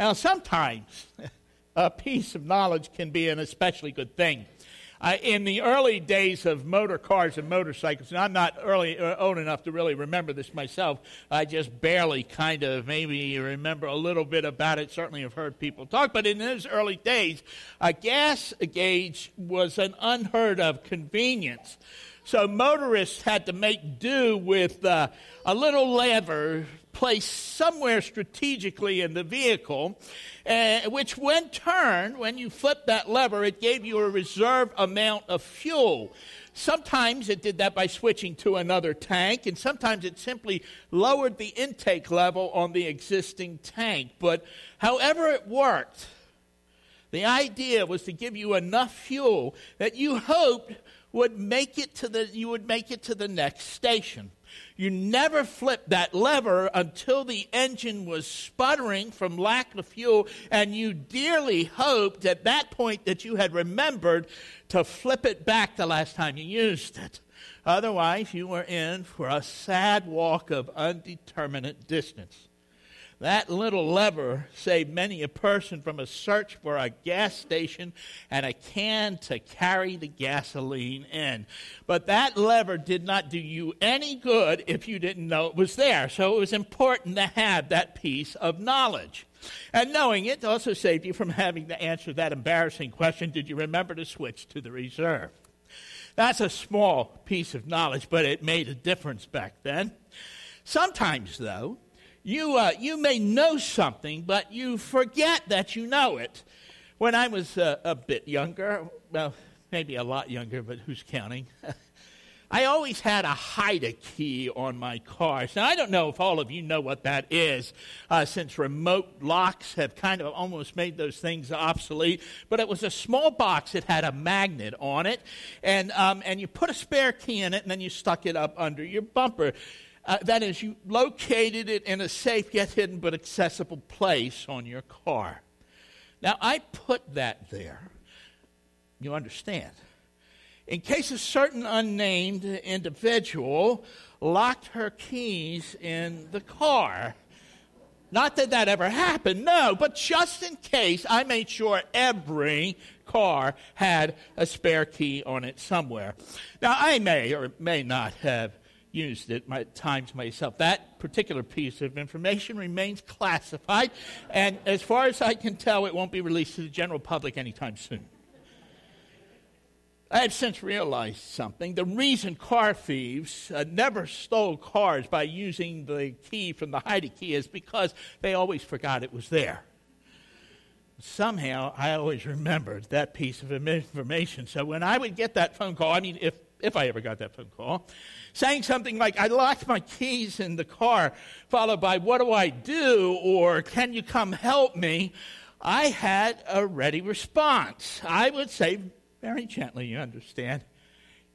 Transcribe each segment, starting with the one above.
Now, sometimes a piece of knowledge can be an especially good thing. Uh, in the early days of motor cars and motorcycles, and I'm not early, uh, old enough to really remember this myself, I just barely kind of maybe remember a little bit about it. Certainly have heard people talk, but in those early days, a gas gauge was an unheard of convenience. So motorists had to make do with uh, a little lever placed somewhere strategically in the vehicle, uh, which when turned, when you flipped that lever, it gave you a reserve amount of fuel. Sometimes it did that by switching to another tank, and sometimes it simply lowered the intake level on the existing tank. But however it worked, the idea was to give you enough fuel that you hoped would make it to the you would make it to the next station. You never flipped that lever until the engine was sputtering from lack of fuel, and you dearly hoped at that point that you had remembered to flip it back the last time you used it. Otherwise, you were in for a sad walk of undeterminate distance. That little lever saved many a person from a search for a gas station and a can to carry the gasoline in. But that lever did not do you any good if you didn't know it was there. So it was important to have that piece of knowledge. And knowing it also saved you from having to answer that embarrassing question Did you remember to switch to the reserve? That's a small piece of knowledge, but it made a difference back then. Sometimes, though, you, uh, you may know something, but you forget that you know it. When I was uh, a bit younger, well, maybe a lot younger, but who's counting? I always had a hide key on my cars. Now, I don't know if all of you know what that is, uh, since remote locks have kind of almost made those things obsolete. But it was a small box that had a magnet on it, and, um, and you put a spare key in it, and then you stuck it up under your bumper. Uh, that is, you located it in a safe yet hidden but accessible place on your car. Now, I put that there. You understand. In case a certain unnamed individual locked her keys in the car. Not that that ever happened, no, but just in case, I made sure every car had a spare key on it somewhere. Now, I may or may not have used it my, times myself. That particular piece of information remains classified, and as far as I can tell, it won't be released to the general public anytime soon. I have since realized something. The reason car thieves uh, never stole cars by using the key from the hidey key is because they always forgot it was there. Somehow, I always remembered that piece of information. So when I would get that phone call, I mean, if, if I ever got that phone call, saying something like, I locked my keys in the car, followed by, What do I do? or Can you come help me? I had a ready response. I would say, very gently, you understand,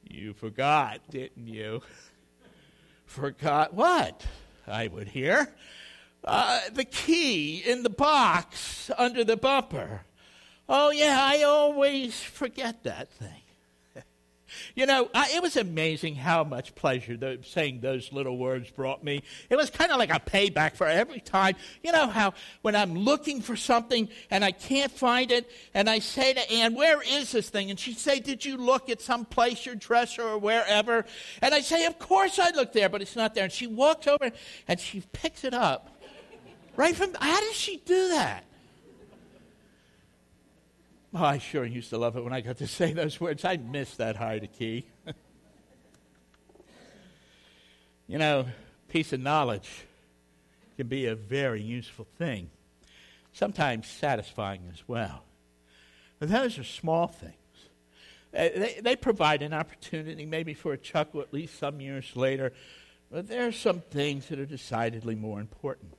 You forgot, didn't you? forgot what? I would hear. Uh, the key in the box under the bumper. Oh, yeah, I always forget that thing. You know, I, it was amazing how much pleasure the, saying those little words brought me. It was kind of like a payback for every time. You know how when I'm looking for something and I can't find it, and I say to Anne, Where is this thing? And she'd say, Did you look at some place, your dresser, or wherever? And I say, Of course I looked there, but it's not there. And she walks over and she picks it up. Right from, how does she do that? Oh, I sure used to love it when I got to say those words. I miss that hide key. you know, piece of knowledge can be a very useful thing, sometimes satisfying as well. But those are small things. Uh, they, they provide an opportunity, maybe for a chuckle at least some years later, but there are some things that are decidedly more important.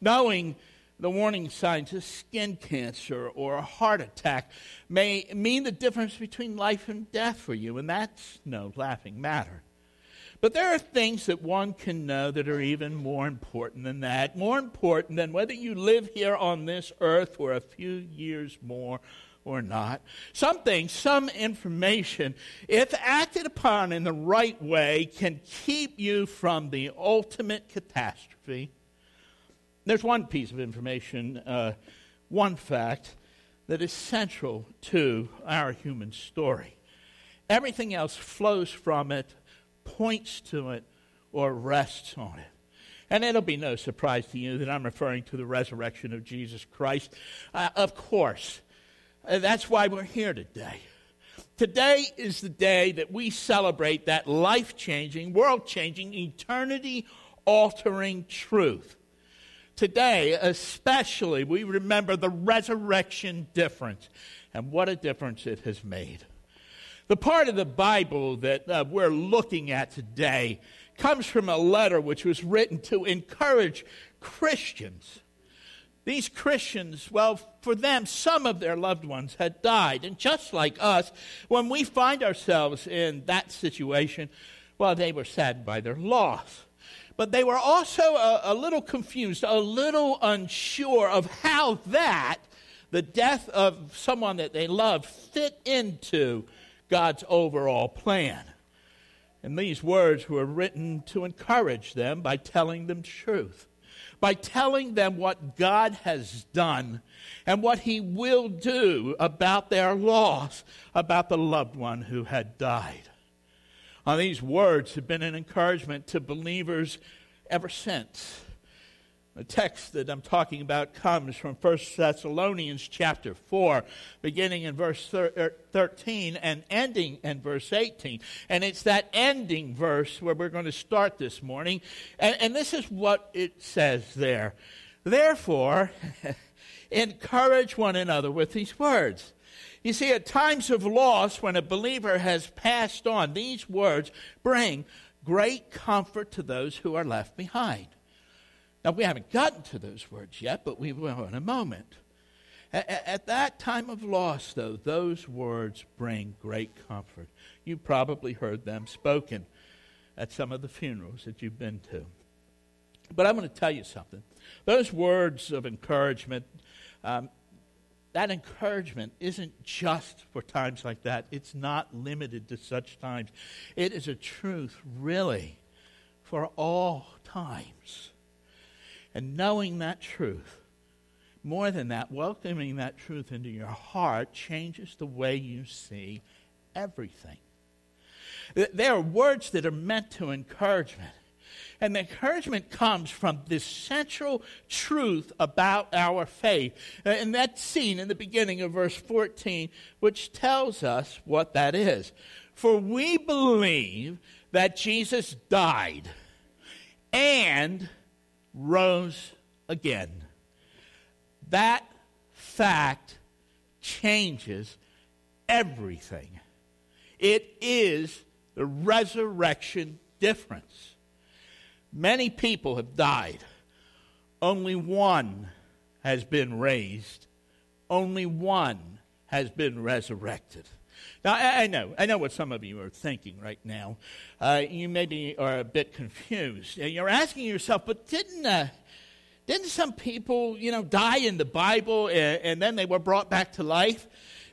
Knowing the warning signs of skin cancer or a heart attack may mean the difference between life and death for you, and that's no laughing matter. But there are things that one can know that are even more important than that, more important than whether you live here on this earth for a few years more or not. Some things, some information, if acted upon in the right way, can keep you from the ultimate catastrophe there's one piece of information uh, one fact that is central to our human story. Everything else flows from it, points to it, or rests on it. And it'll be no surprise to you that I'm referring to the resurrection of Jesus Christ. Uh, of course, uh, that's why we're here today. Today is the day that we celebrate that life changing, world changing, eternity altering truth. Today, especially, we remember the resurrection difference and what a difference it has made. The part of the Bible that uh, we're looking at today comes from a letter which was written to encourage Christians. These Christians, well, for them, some of their loved ones had died. And just like us, when we find ourselves in that situation, well, they were saddened by their loss but they were also a, a little confused, a little unsure of how that, the death of someone that they loved, fit into God's overall plan. And these words were written to encourage them by telling them truth, by telling them what God has done and what He will do about their loss, about the loved one who had died. Uh, these words have been an encouragement to believers ever since. The text that I'm talking about comes from 1 Thessalonians chapter 4, beginning in verse er, 13 and ending in verse 18. And it's that ending verse where we're going to start this morning. And, and this is what it says there. Therefore, encourage one another with these words. You see, at times of loss, when a believer has passed on, these words bring great comfort to those who are left behind. Now, we haven't gotten to those words yet, but we will in a moment. At, at that time of loss, though, those words bring great comfort. You probably heard them spoken at some of the funerals that you've been to. But I'm going to tell you something. Those words of encouragement, um, that encouragement isn't just for times like that. It's not limited to such times. It is a truth, really, for all times. And knowing that truth, more than that, welcoming that truth into your heart changes the way you see everything. There are words that are meant to encouragement. And the encouragement comes from this central truth about our faith. Uh, and that's seen in the beginning of verse 14, which tells us what that is. For we believe that Jesus died and rose again. That fact changes everything. It is the resurrection difference. Many people have died. Only one has been raised. Only one has been resurrected. Now, I, I know, I know what some of you are thinking right now. Uh, you maybe are a bit confused. You're asking yourself, but didn't, uh, didn't some people, you know, die in the Bible and, and then they were brought back to life?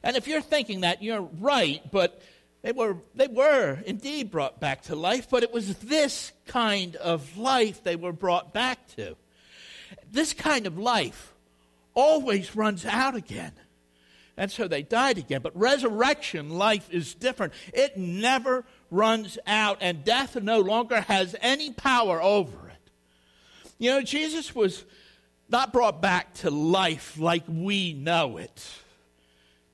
And if you're thinking that, you're right, but they were, they were indeed brought back to life, but it was this kind of life they were brought back to. This kind of life always runs out again. And so they died again. But resurrection life is different. It never runs out, and death no longer has any power over it. You know, Jesus was not brought back to life like we know it.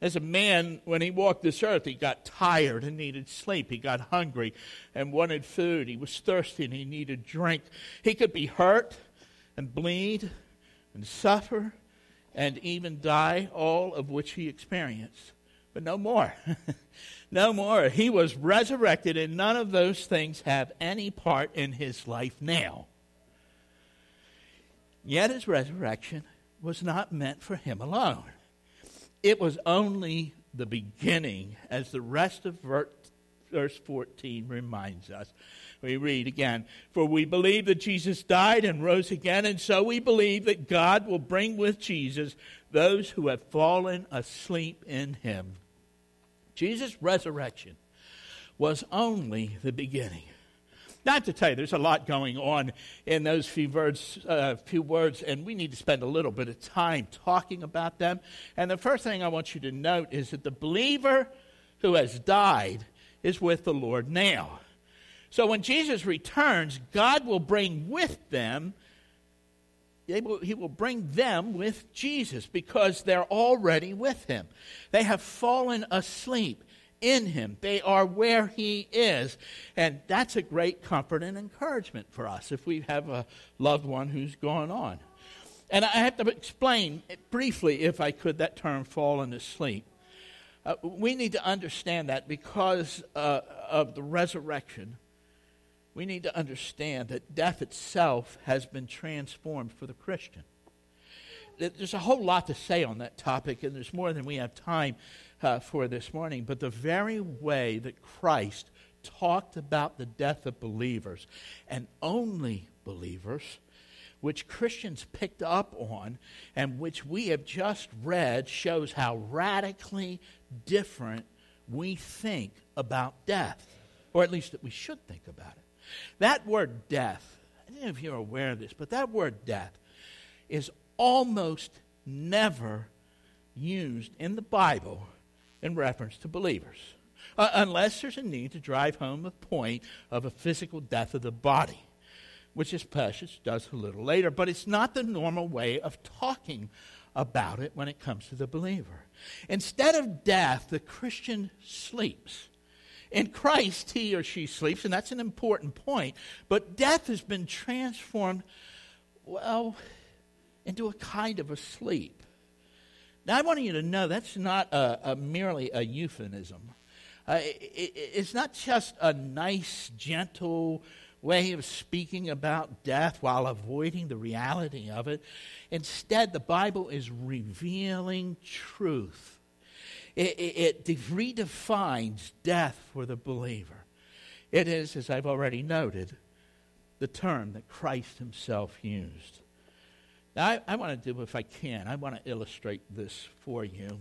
As a man, when he walked this earth, he got tired and needed sleep. He got hungry and wanted food. He was thirsty and he needed drink. He could be hurt and bleed and suffer and even die, all of which he experienced. But no more. no more. He was resurrected, and none of those things have any part in his life now. Yet his resurrection was not meant for him alone. It was only the beginning, as the rest of verse 14 reminds us. We read again, For we believe that Jesus died and rose again, and so we believe that God will bring with Jesus those who have fallen asleep in him. Jesus' resurrection was only the beginning. Not to tell you, there's a lot going on in those few words, uh, few words, and we need to spend a little bit of time talking about them. And the first thing I want you to note is that the believer who has died is with the Lord now. So when Jesus returns, God will bring with them, will, he will bring them with Jesus because they're already with him. They have fallen asleep in him. They are where he is. And that's a great comfort and encouragement for us if we have a loved one who's gone on. And I have to explain briefly, if I could, that term fallen asleep. Uh, we need to understand that because uh, of the resurrection, we need to understand that death itself has been transformed for the Christian. There's a whole lot to say on that topic, and there's more than we have time uh, for this morning, but the very way that Christ talked about the death of believers and only believers, which Christians picked up on and which we have just read, shows how radically different we think about death, or at least that we should think about it. That word death, I don't know if you're aware of this, but that word death is almost never used in the Bible in reference to believers, uh, unless there's a need to drive home the point of a physical death of the body, which this passage does a little later, but it's not the normal way of talking about it when it comes to the believer. Instead of death, the Christian sleeps. In Christ, he or she sleeps, and that's an important point. But death has been transformed, well, into a kind of a sleep. Now, I want you to know that's not a, a merely a euphemism. Uh, it, it, it's not just a nice, gentle way of speaking about death while avoiding the reality of it. Instead, the Bible is revealing truth. It, it, it redefines death for the believer. It is, as I've already noted, the term that Christ himself used. Now, I, I want to do, if I can, I want to illustrate this for you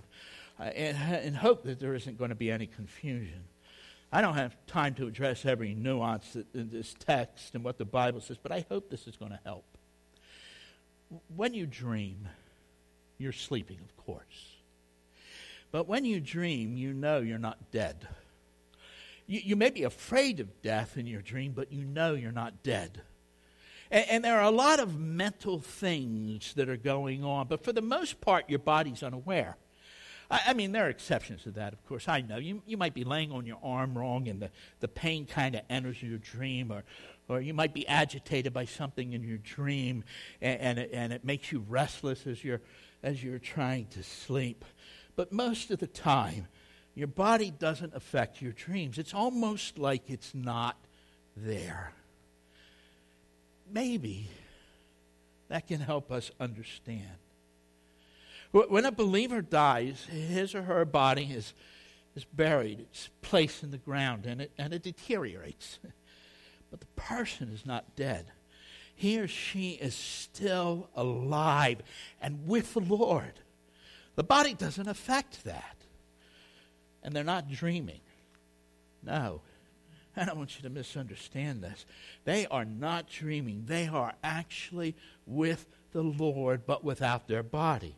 uh, and, and hope that there isn't going to be any confusion. I don't have time to address every nuance in this text and what the Bible says, but I hope this is going to help. When you dream, you're sleeping, of course. But when you dream, you know you're not dead. You, you may be afraid of death in your dream, but you know you're not dead. And, and, there are a lot of mental things that are going on, but for the most part, your body's unaware. I, mean, there are exceptions to that, of course. I know. You, you might be laying on your arm wrong, and the, the pain kind of enters your dream, or, or you might be agitated by something in your dream, and, and, it, and it makes you restless as you're, as you're trying to sleep. But most of the time, your body doesn't affect your dreams. It's almost like it's not there maybe that can help us understand. When a believer dies, his or her body is, is buried, it's placed in the ground, and it, and it deteriorates. But the person is not dead. He or she is still alive and with the Lord. The body doesn't affect that. And they're not dreaming. No, I don't want you to misunderstand this. They are not dreaming. They are actually with the Lord, but without their body.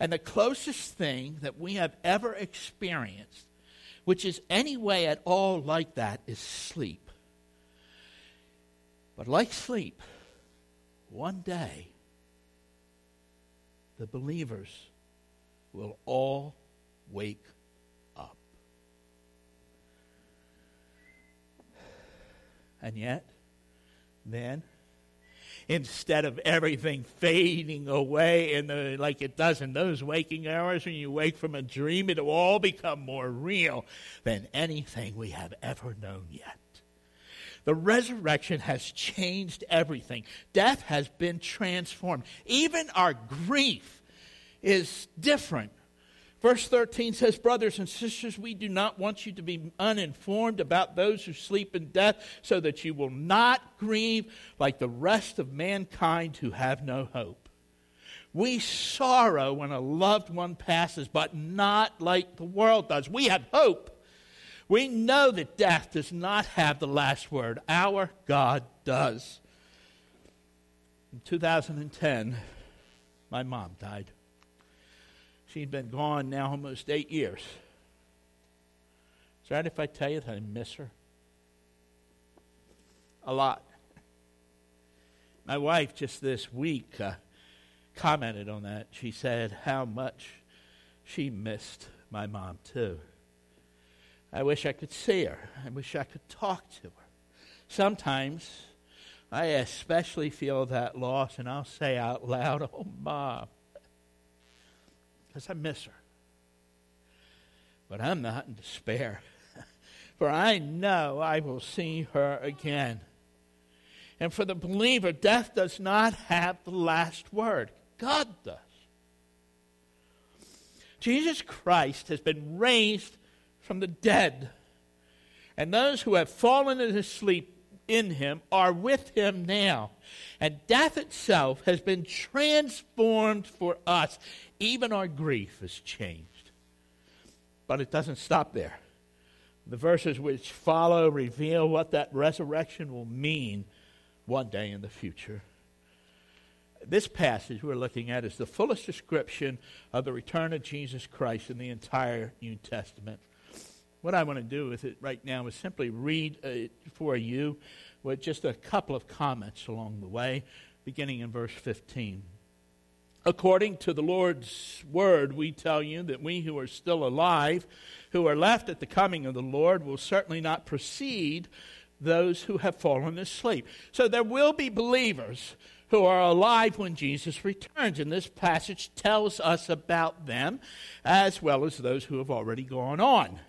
And the closest thing that we have ever experienced, which is any way at all like that, is sleep. But like sleep, one day, the believers will all wake And yet, then, instead of everything fading away in the, like it does in those waking hours when you wake from a dream, it'll all become more real than anything we have ever known yet. The resurrection has changed everything. Death has been transformed. Even our grief is different Verse 13 says, Brothers and sisters, we do not want you to be uninformed about those who sleep in death, so that you will not grieve like the rest of mankind who have no hope. We sorrow when a loved one passes, but not like the world does. We have hope. We know that death does not have the last word. Our God does. In 2010, my mom died. She'd been gone now almost eight years. Is that if I tell you that I miss her? A lot. My wife just this week uh, commented on that. She said how much she missed my mom, too. I wish I could see her. I wish I could talk to her. Sometimes I especially feel that loss, and I'll say out loud, Oh, Mom, because I miss her. But I'm not in despair, for I know I will see her again. And for the believer, death does not have the last word, God does. Jesus Christ has been raised from the dead. And those who have fallen asleep in him are with him now. And death itself has been transformed for us. Even our grief has changed. But it doesn't stop there. The verses which follow reveal what that resurrection will mean one day in the future. This passage we're looking at is the fullest description of the return of Jesus Christ in the entire New Testament. What I want to do with it right now is simply read it for you with just a couple of comments along the way, beginning in verse 15. According to the Lord's word, we tell you that we who are still alive, who are left at the coming of the Lord, will certainly not precede those who have fallen asleep. So there will be believers who are alive when Jesus returns. And this passage tells us about them as well as those who have already gone on.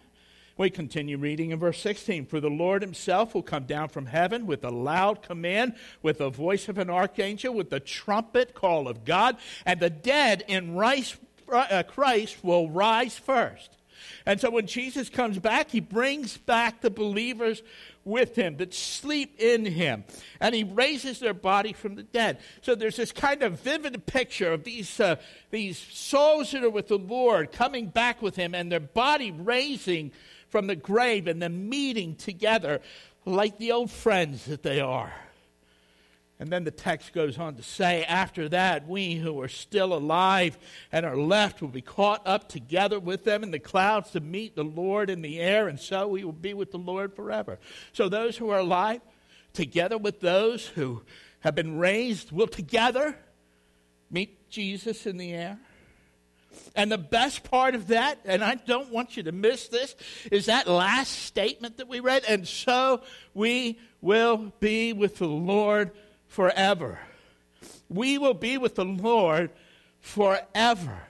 We continue reading in verse 16 For the Lord himself will come down from heaven with a loud command, with the voice of an archangel, with the trumpet call of God, and the dead in uh, Christ will rise first. And so when Jesus comes back, he brings back the believers with him that sleep in him, and he raises their body from the dead. So there's this kind of vivid picture of these, uh, these souls that are with the Lord coming back with him, and their body raising from the grave and then meeting together like the old friends that they are. And then the text goes on to say, after that, we who are still alive and are left will be caught up together with them in the clouds to meet the Lord in the air, and so we will be with the Lord forever. So those who are alive, together with those who have been raised, will together meet Jesus in the air. And the best part of that, and I don't want you to miss this, is that last statement that we read. And so we will be with the Lord forever. We will be with the Lord forever.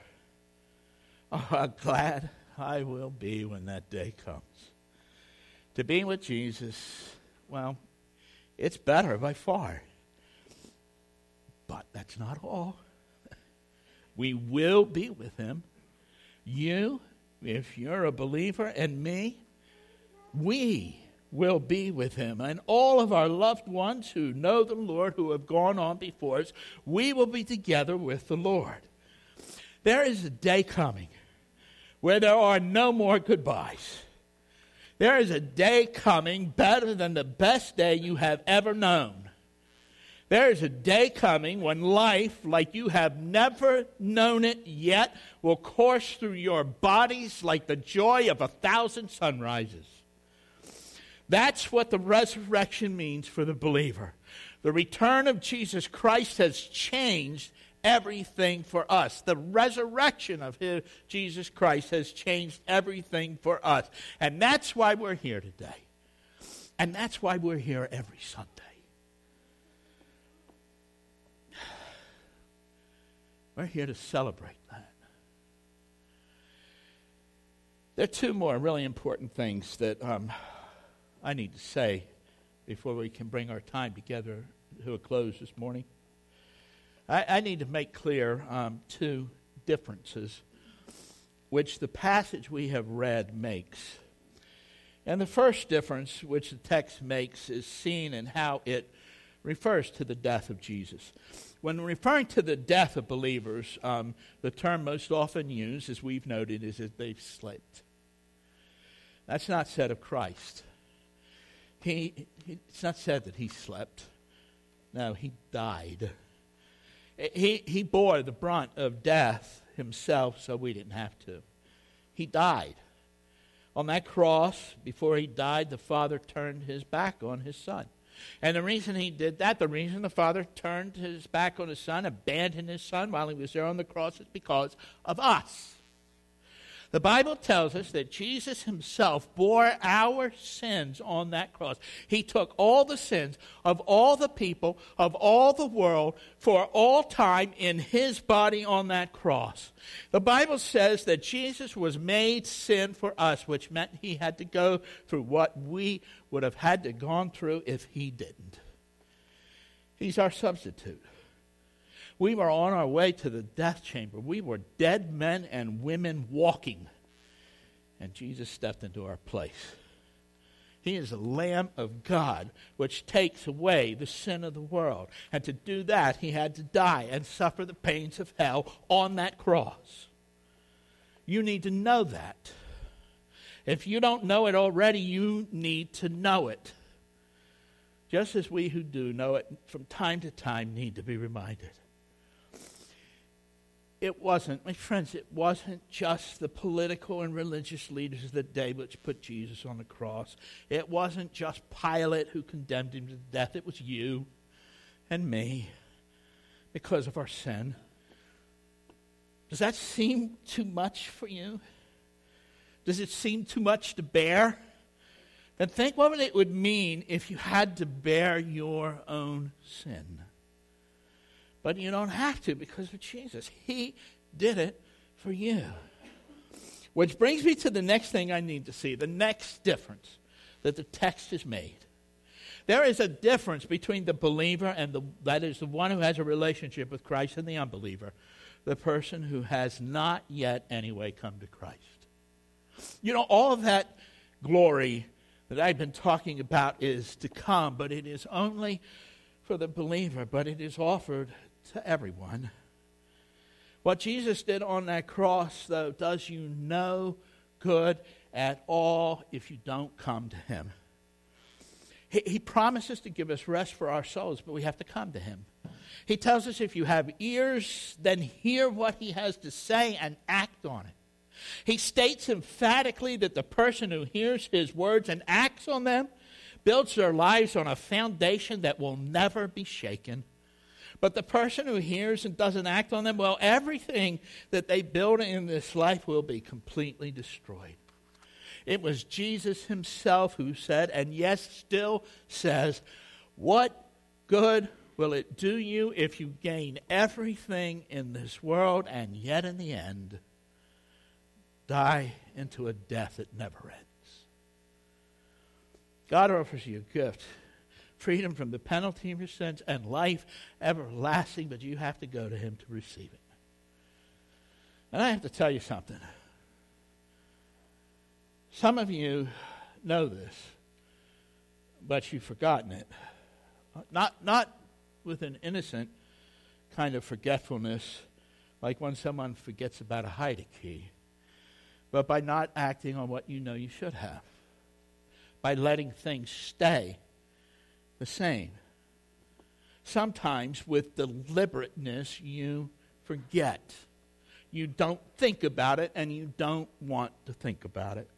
Oh, how glad I will be when that day comes. To be with Jesus, well, it's better by far. But that's not all. We will be with him. You, if you're a believer, and me, we will be with him. And all of our loved ones who know the Lord, who have gone on before us, we will be together with the Lord. There is a day coming where there are no more goodbyes. There is a day coming better than the best day you have ever known. There is a day coming when life, like you have never known it yet, will course through your bodies like the joy of a thousand sunrises. That's what the resurrection means for the believer. The return of Jesus Christ has changed everything for us. The resurrection of his, Jesus Christ has changed everything for us. And that's why we're here today. And that's why we're here every Sunday. We're here to celebrate that. There are two more really important things that um, I need to say before we can bring our time together to a close this morning. I, I need to make clear um, two differences which the passage we have read makes. And the first difference which the text makes is seen in how it refers to the death of Jesus. When referring to the death of believers, um, the term most often used, as we've noted, is that they've slept. That's not said of Christ. He, it's not said that he slept. No, he died. He, he bore the brunt of death himself so we didn't have to. He died. On that cross, before he died, the Father turned his back on his Son. And the reason he did that, the reason the Father turned his back on his Son, abandoned his Son while he was there on the cross, is because of us. The Bible tells us that Jesus himself bore our sins on that cross. He took all the sins of all the people, of all the world, for all time in his body on that cross. The Bible says that Jesus was made sin for us, which meant he had to go through what we would have had to gone through if he didn't. He's our substitute. We were on our way to the death chamber. We were dead men and women walking. And Jesus stepped into our place. He is the Lamb of God, which takes away the sin of the world. And to do that, he had to die and suffer the pains of hell on that cross. You need to know that. If you don't know it already, you need to know it. Just as we who do know it from time to time need to be reminded it wasn't, my friends, it wasn't just the political and religious leaders of the day which put Jesus on the cross. It wasn't just Pilate who condemned him to death. It was you and me because of our sin. Does that seem too much for you? Does it seem too much to bear? Then think what it would mean if you had to bear your own sin. But you don't have to because of Jesus. He did it for you. Which brings me to the next thing I need to see the next difference that the text has made. There is a difference between the believer and the, that is the one who has a relationship with Christ and the unbeliever, the person who has not yet anyway come to Christ. You know, all of that glory that I've been talking about is to come, but it is only for the believer, but it is offered to everyone. What Jesus did on that cross, though, does you no good at all if you don't come to Him. He, he promises to give us rest for our souls, but we have to come to Him. He tells us if you have ears, then hear what He has to say and act on it. He states emphatically that the person who hears His words and acts on them builds their lives on a foundation that will never be shaken. But the person who hears and doesn't act on them, well, everything that they build in this life will be completely destroyed. It was Jesus himself who said, and yes, still says, What good will it do you if you gain everything in this world and yet in the end die into a death that never ends? God offers you a gift freedom from the penalty of your sins, and life everlasting, but you have to go to Him to receive it. And I have to tell you something. Some of you know this, but you've forgotten it. Not, not with an innocent kind of forgetfulness, like when someone forgets about a hiding key, but by not acting on what you know you should have, by letting things stay the same. Sometimes, with deliberateness, you forget. You don't think about it, and you don't want to think about it.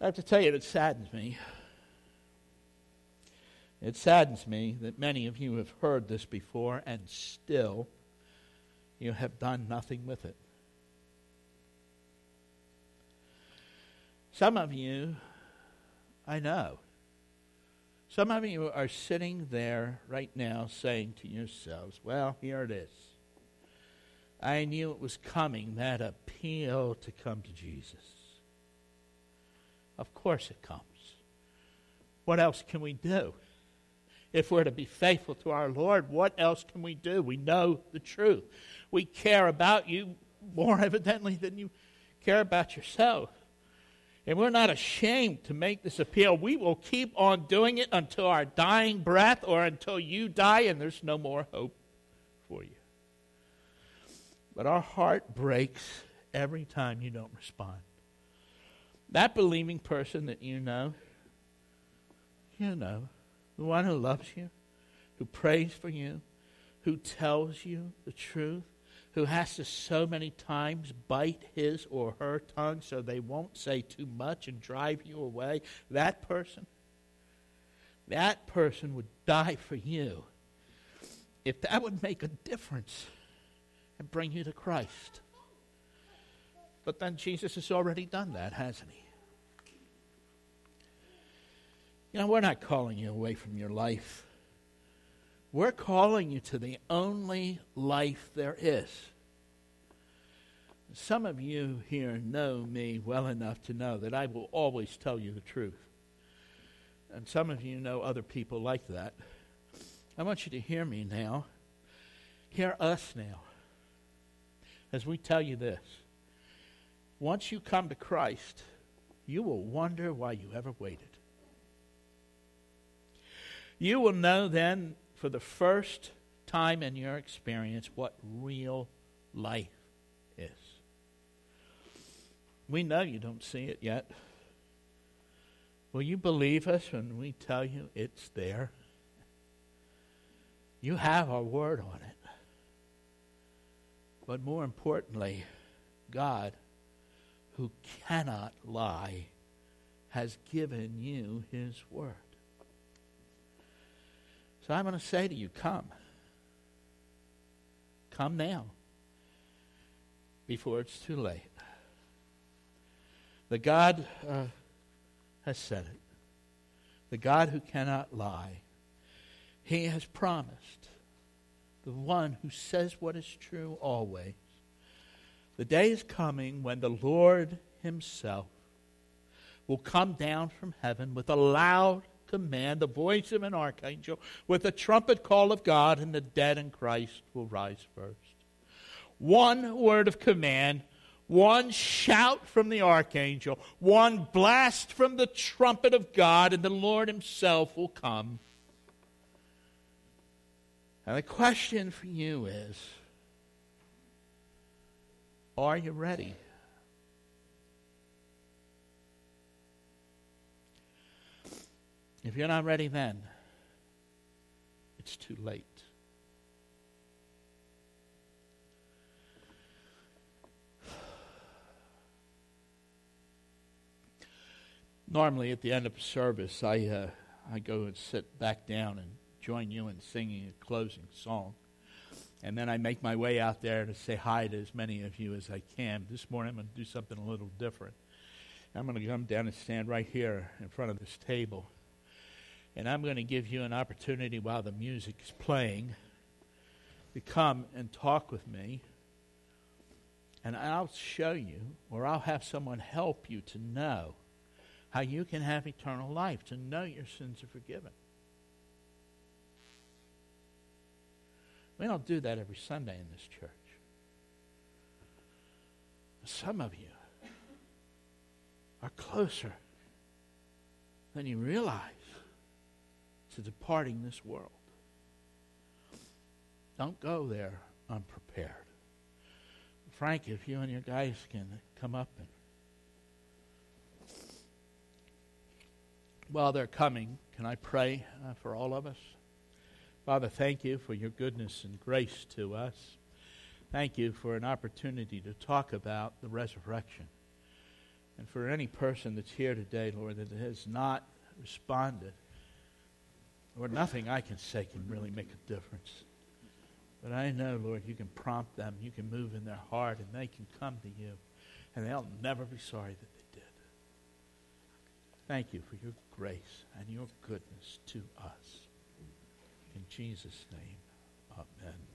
I have to tell you, it saddens me. It saddens me that many of you have heard this before, and still you have done nothing with it. Some of you, I know, some of you are sitting there right now saying to yourselves, well, here it is. I knew it was coming, that appeal to come to Jesus. Of course it comes. What else can we do? If we're to be faithful to our Lord, what else can we do? We know the truth. We care about you more evidently than you care about yourself. And we're not ashamed to make this appeal. We will keep on doing it until our dying breath or until you die and there's no more hope for you. But our heart breaks every time you don't respond. That believing person that you know, you know, the one who loves you, who prays for you, who tells you the truth, who has to so many times bite his or her tongue so they won't say too much and drive you away, that person, that person would die for you if that would make a difference and bring you to Christ. But then Jesus has already done that, hasn't he? You know, we're not calling you away from your life. We're calling you to the only life there is. Some of you here know me well enough to know that I will always tell you the truth. And some of you know other people like that. I want you to hear me now. Hear us now. As we tell you this once you come to Christ, you will wonder why you ever waited. You will know then, for the first time in your experience, what real life is. We know you don't see it yet. Will you believe us when we tell you it's there? You have our word on it. But more importantly, God, who cannot lie, has given you his word. So I'm going to say to you, come. Come now, before it's too late. The God uh, has said it. The God who cannot lie. He has promised. The one who says what is true always. The day is coming when the Lord Himself will come down from heaven with a loud command, the voice of an archangel, with the trumpet call of God, and the dead in Christ will rise first. One word of command, one shout from the archangel, one blast from the trumpet of God, and the Lord Himself will come. And the question for you is Are you ready? If you're not ready then, it's too late. Normally, at the end of a service, I, uh, I go and sit back down and join you in singing a closing song. And then I make my way out there to say hi to as many of you as I can. This morning, I'm going to do something a little different. I'm going to come down and stand right here in front of this table. And I'm going to give you an opportunity while the music is playing to come and talk with me. And I'll show you, or I'll have someone help you to know how you can have eternal life, to know your sins are forgiven. We don't do that every Sunday in this church. Some of you are closer than you realize to departing this world. Don't go there unprepared. Frank, if you and your guys can come up and while they're coming, can I pray uh, for all of us? Father, thank you for your goodness and grace to us. Thank you for an opportunity to talk about the resurrection. And for any person that's here today, Lord, that has not responded, Lord, nothing I can say can really make a difference. But I know, Lord, you can prompt them, you can move in their heart, and they can come to you, and they'll never be sorry that they did. Thank you for your grace and your goodness to us. In Jesus' name, amen.